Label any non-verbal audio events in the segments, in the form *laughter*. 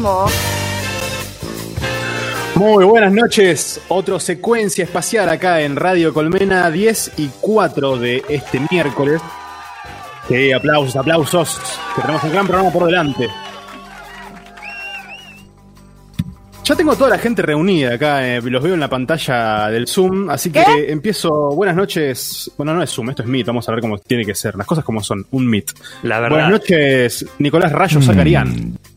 mismo. Muy buenas noches, otro secuencia espacial acá en Radio Colmena 10 y 4 de este miércoles. Sí, aplausos, aplausos, que tenemos un gran programa por delante. Ya tengo toda la gente reunida acá, eh, los veo en la pantalla del Zoom, así que ¿Qué? empiezo. Buenas noches. Bueno, no es Zoom, esto es Meet, vamos a ver cómo tiene que ser. Las cosas como son, un Meet. La verdad. Buenas noches, Nicolás Rayo Zacarián. ¿Cómo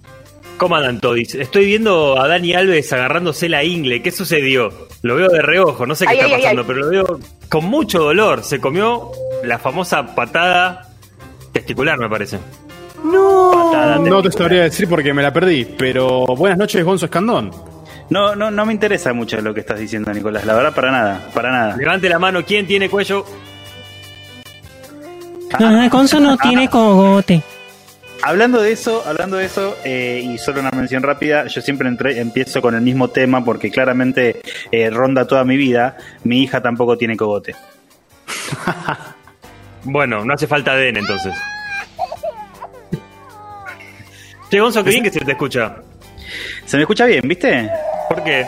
andan todis? Estoy viendo a Dani Alves agarrándose la ingle. ¿Qué sucedió? Lo veo de reojo, no sé qué Ay, está ay, pasando, ay. pero lo veo con mucho dolor. Se comió la famosa patada testicular, me parece. Patada No te sabría decir porque me la perdí, pero buenas noches, Gonzo Escandón. No, no, no me interesa mucho lo que estás diciendo, Nicolás. La verdad, para nada, para nada. Levante la mano, ¿quién tiene cuello? Ah, Gonzo no tiene cogote. Hablando de eso, hablando de eso, eh, y solo una mención rápida, yo siempre entré- empiezo con el mismo tema porque claramente eh, ronda toda mi vida. Mi hija tampoco tiene cogote. *laughs* Bueno, no hace falta ADN entonces. Che, Gonzo, qué bien que se te escucha. ¿Se me escucha bien, viste? ¿Por qué?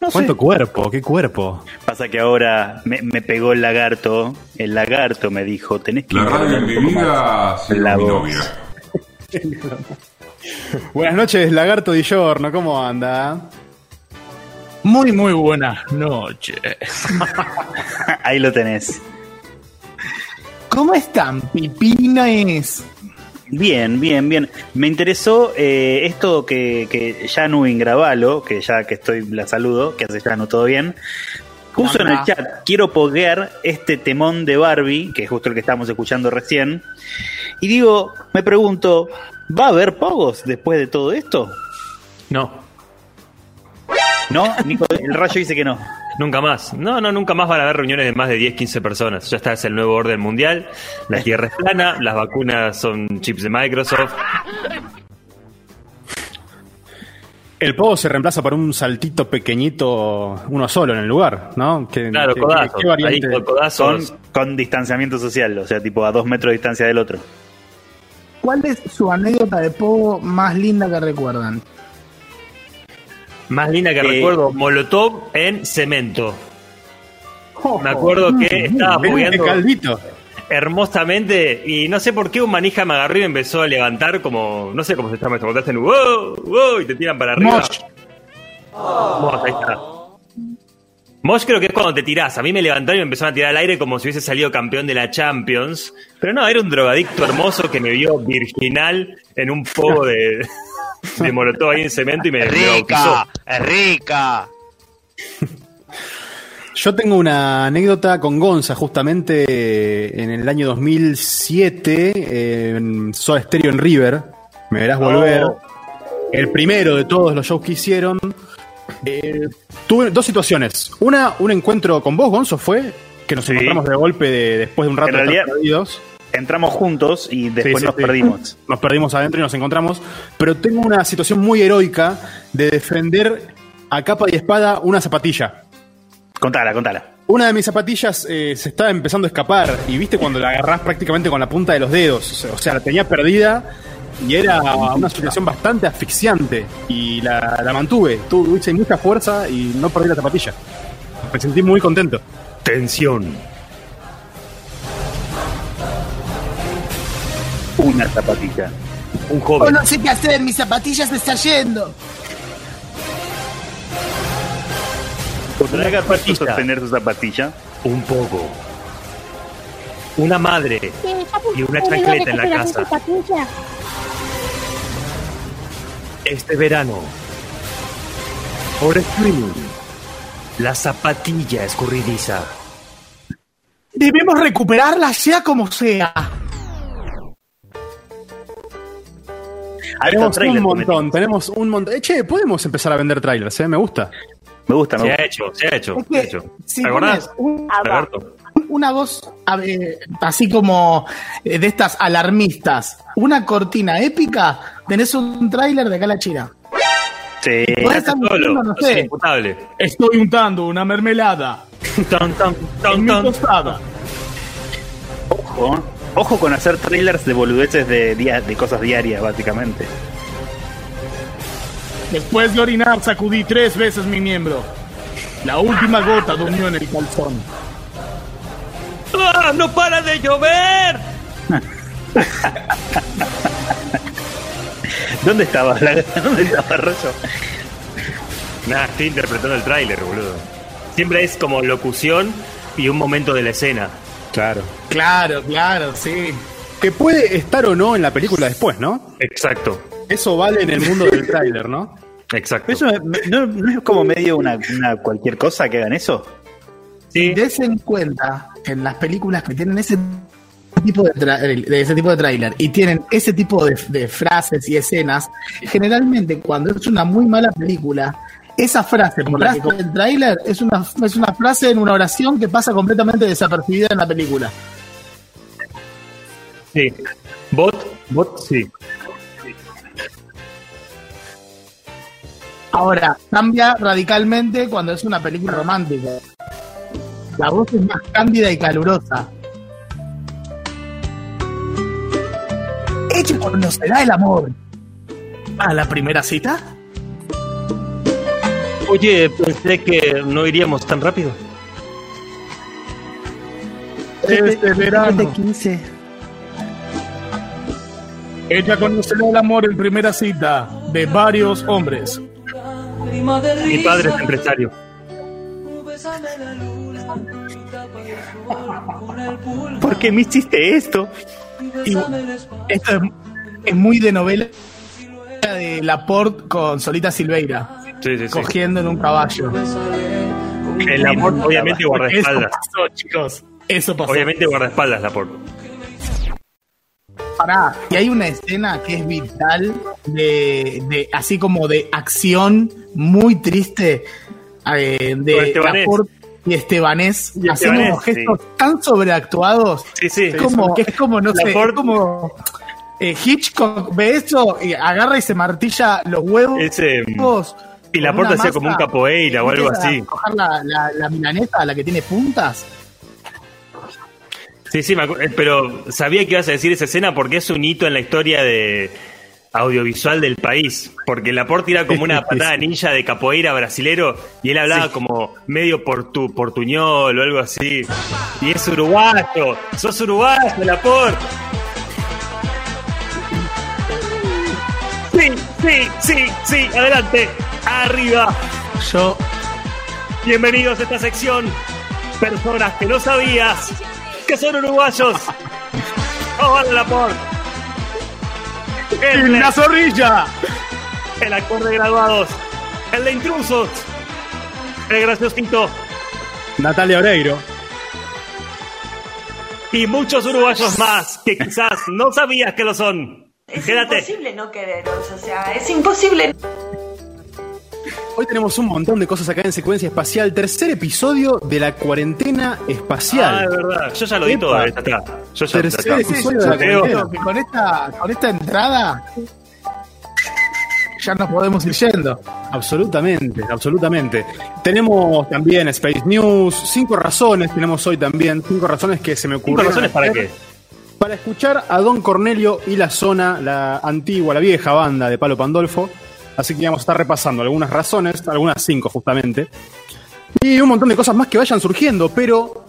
No ¿Cuánto sé. cuerpo? ¿Qué cuerpo? Pasa que ahora me, me pegó el lagarto. El lagarto me dijo, tenés que... La radio mi vida más". ha sido La mi voz. novia. *laughs* Buenas noches, Lagarto Di Giorno, ¿cómo anda? Muy, muy buenas noches. *laughs* Ahí lo tenés. ¿Cómo están, pipines? Bien, bien, bien. Me interesó eh, esto que, que Yanu Ingravalo, que ya que estoy la saludo, que hace Yanu todo bien, puso en el chat, quiero poguear este temón de Barbie, que es justo el que estábamos escuchando recién. Y digo, me pregunto, ¿va a haber pogos después de todo esto? No, ¿No? Nico, el rayo dice que no. Nunca más. No, no, nunca más van a haber reuniones de más de 10, 15 personas. Ya está, es el nuevo orden mundial. La tierra es plana, las vacunas son chips de Microsoft. El pogo se reemplaza por un saltito pequeñito, uno solo en el lugar, ¿no? ¿Qué, Claro, qué- codazos. qué variante? Ahí con con distanciamiento social, o sea, tipo a dos metros de distancia del otro. ¿Cuál es su anécdota de Pogo más linda que recuerdan? Más linda que Eh, recuerdo, Molotov en cemento. Me acuerdo que estaba Ven, fogueando qué caldito. hermosamente y no sé por qué un manija me agarró y me empezó a levantar como, no sé cómo se llama esto, cuando hacen wow, wow y te tiran para arriba. Mosh. Mosh, ahí está. Mosh creo que es cuando te tirás. A mí me levantaron y me empezaron a tirar al aire como si hubiese salido campeón de la Champions. Pero no, era un drogadicto hermoso que me vio virginal en un poco de, *laughs* de molotov ahí en cemento y me, me bautizó. es rica. Yo tengo una anécdota con Gonza, justamente eh, en el año 2007, eh, en Soda Stereo en River. Me verás volver. Oh. El primero de todos los shows que hicieron. Eh, tuve dos situaciones. Una, un encuentro con vos, Gonzo, fue que nos Sí. encontramos de golpe de- después de un rato En de estar realidad- perdidos. Entramos juntos y después Sí, sí, nos sí. perdimos. *laughs* Nos perdimos adentro y nos encontramos. Pero tengo una situación muy heroica de defender a capa y espada una zapatilla. Contala, contala. Una de mis zapatillas eh, se estaba empezando a escapar y viste cuando la agarrás prácticamente con la punta de los dedos. O sea, la tenía perdida y era una situación bastante asfixiante y la, la mantuve. Tuve mucha fuerza y no perdí la zapatilla. Me sentí muy contento. Tensión. Una zapatilla. Un Oh, joven. no sé qué hacer, mis zapatillas se están yendo. ¿Podrá puesto zapatilla. sostener su zapatilla? Un poco. Una madre y una chancleta en la casa. Este verano. Por streaming. La zapatilla escurridiza. Debemos recuperarla sea como sea. Tenemos un montón, tenemos un montón. Eh, che, podemos empezar a vender trailers, ¿eh? Me gusta. Me gusta, me Se gusta. ha hecho, se ha hecho, Es se ha que hecho. si ¿Te acordás? un- una voz así como eh, de estas alarmistas, una cortina épica, tenés un tráiler de acá a la China. Sí. Solo, no es sé, imputable. estoy untando una mermelada *laughs* Tan, tan, en tan, mi tan. tostada. Ojo, ojo con hacer trailers de boludeces de, dia- de cosas diarias, básicamente. Después de orinar, sacudí tres veces mi miembro. La última gota durmió en el calzón. ¡Ah, ¡No para de llover! *laughs* ¿Dónde estaba? La- *laughs* ¿Dónde estaba Rollo? Nada, estoy interpretando el tráiler, boludo. Siempre es como locución y un momento de la escena. Claro. Claro, claro, sí. Que puede estar o no en la película después, ¿no? Exacto, Eso vale en el mundo del tráiler, ¿no? exacto. ¿Eso no, no es como medio una, una cualquier cosa que hagan eso? Sí, Des en cuenta que en las películas que tienen ese tipo de, tra- de ese tipo de tráiler y tienen ese tipo de, de frases y escenas, generalmente cuando es una muy mala película, esa frase por la que el tráiler es una, es una frase en una oración que pasa completamente desapercibida en la película. sí. Bot, bot, sí. Ahora, cambia radicalmente cuando es una película romántica. La voz es más cándida y calurosa. Hecho conocerá el amor. ¿A la primera cita? Oye, pensé que no iríamos tan rápido. Este verano. 15. Ella conocerá el amor en primera cita de varios hombres. Mi padre es empresario. ¿Por qué me hiciste esto? Y esto es, es muy de novela de Laporte con Solita Silveira, Sí, sí, sí. cogiendo en un caballo. El amor, obviamente, Eso guardaespaldas. pasó, chicos. Eso pasó. Obviamente, guardaespaldas, la por. Pará, y hay una escena que es vital, de, de así como de acción muy triste, eh, de. Laporte y Estebanés, Y haciendo Estebanés, unos gestos tan sobreactuados Sí, sí. es como, es como, no sé, Laporte- es como eh, Hitchcock ve eso y agarra y se martilla los huevos. Ese, mm, y Laporte una hacía como un capoeira o algo así. coger la, la, la milanesa, la que tiene puntas. Sí, sí, me eh, pero sabía que ibas a decir esa escena porque es un hito en la historia de audiovisual del país. Porque Laporte era como una patada ninja de capoeira brasilero y él hablaba como medio portu, portuñol o algo así. Y es uruguayo, sos uruguayo, Laporte. Sí, sí, sí, sí, adelante, arriba. Yo Bienvenidos a esta sección. Personas que no sabías que son uruguayos. ¡Hola, Laporte! El, ¡La zorrilla! el actor de graduados. El de intrusos. El graciosito. Natalia Oreiro. Y muchos uruguayos más que quizás no sabías que lo son. Es Quédate. imposible no quereros, o sea, es imposible. Hoy tenemos un montón de cosas acá en secuencia espacial. Tercer episodio de la cuarentena Ah, es espacial. verdad. Yo ya lo di Epa. todo. ya está. Yo ya, Tercer está. episodio de la Yo creo- cuarentena. que con esta, con esta entrada ya nos podemos ir yendo. Absolutamente, absolutamente. Tenemos también Space News, cinco razones tenemos hoy también, cinco razones que se me ¿Cinco ocurrieron. razones para qué? Para escuchar a Don Cornelio y la zona, la antigua, la vieja banda de Palo Pandolfo. Así que vamos a estar repasando algunas razones, algunas cinco justamente. Y un montón de cosas más que vayan surgiendo, pero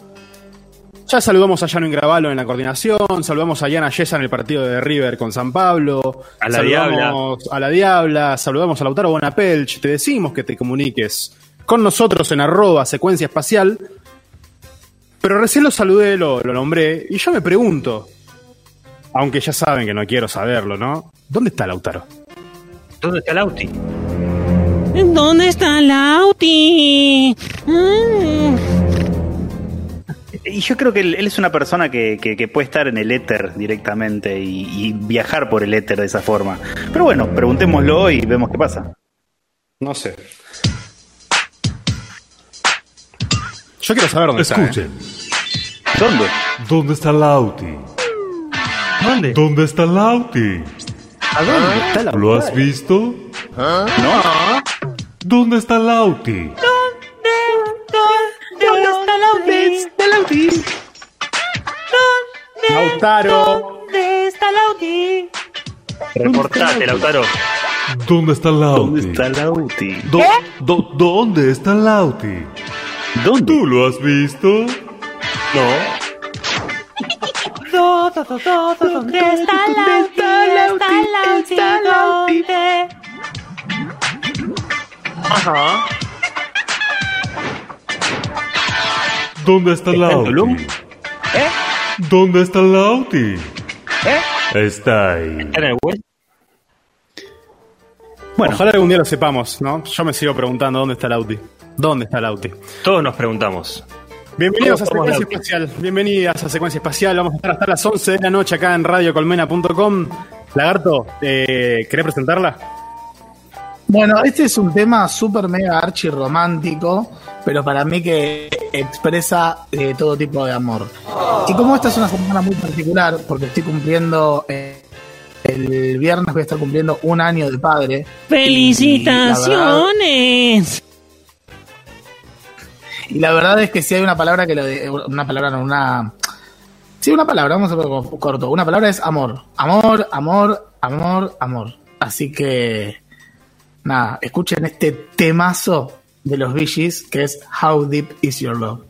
ya saludamos a Llano Ingravalo en la coordinación, saludamos a Yana Yesa en el partido de River con San Pablo, A la saludamos a la Diabla, saludamos a Lautaro Bonapelch, te decimos que te comuniques con nosotros en arroba secuencia espacial, pero recién lo saludé, lo, lo nombré, y yo me pregunto, aunque ya saben que no quiero saberlo, ¿no? ¿Dónde está Lautaro? ¿Dónde está Lauti? ¿Dónde está Lauti? Mm. Y yo creo que él, él es una persona que, que- que puede estar en el éter directamente y, y viajar por el éter de esa forma. Pero bueno, preguntémoslo y vemos qué pasa. No sé. Yo quiero saber dónde está. ¿eh? Escuchen, ¿Dónde? ¿dónde está Lauti? ¿Dónde? ¿Dónde está Lauti? ¿A dónde está Lautaro? ¿Lo has visto? ¿No? ¿Dónde está Lauti? ¿Dónde está Lauti? Lautaro. ¿Dónde está Lauti? Reportate, Lautaro. ¿Dónde está Lauti? ¿Dónde está Lauti? Do- ¿Dónde está Lauti? ¿Dónde? ¿Tú lo has visto? No. ¿Dónde está Lauti? ¿Está Lauti? ¿Dónde? Ajá. ¿Dónde está ¿Está en Lauti? ¿Dónde está Lauti? Está ahí. ¿Está en el West? Bueno, Ojalá algún día lo sepamos, ¿no? Yo me sigo preguntando dónde está el Auti. ¿Dónde está el Auti? Todos nos preguntamos. Bienvenidos a Secuencia. Espacial. Bienvenidas a Secuencia Espacial. Vamos a estar hasta las 11 de la noche acá en radiocolmena.com. Lagarto, eh, ¿querés presentarla? Bueno, este es un tema súper mega archi romántico, pero para mí que expresa eh, todo tipo de amor. Y como esta es una semana muy particular, porque estoy cumpliendo, eh, el viernes voy a estar cumpliendo un año de padre. ¡Felicitaciones! Y la verdad es que si hay una palabra que lo de, una palabra no, una Sí, una palabra, vamos a hacerlo corto. Una palabra es amor. Amor, amor, amor, amor. Así que nada, escuchen este temazo de los Gees que es How Deep Is Your Love.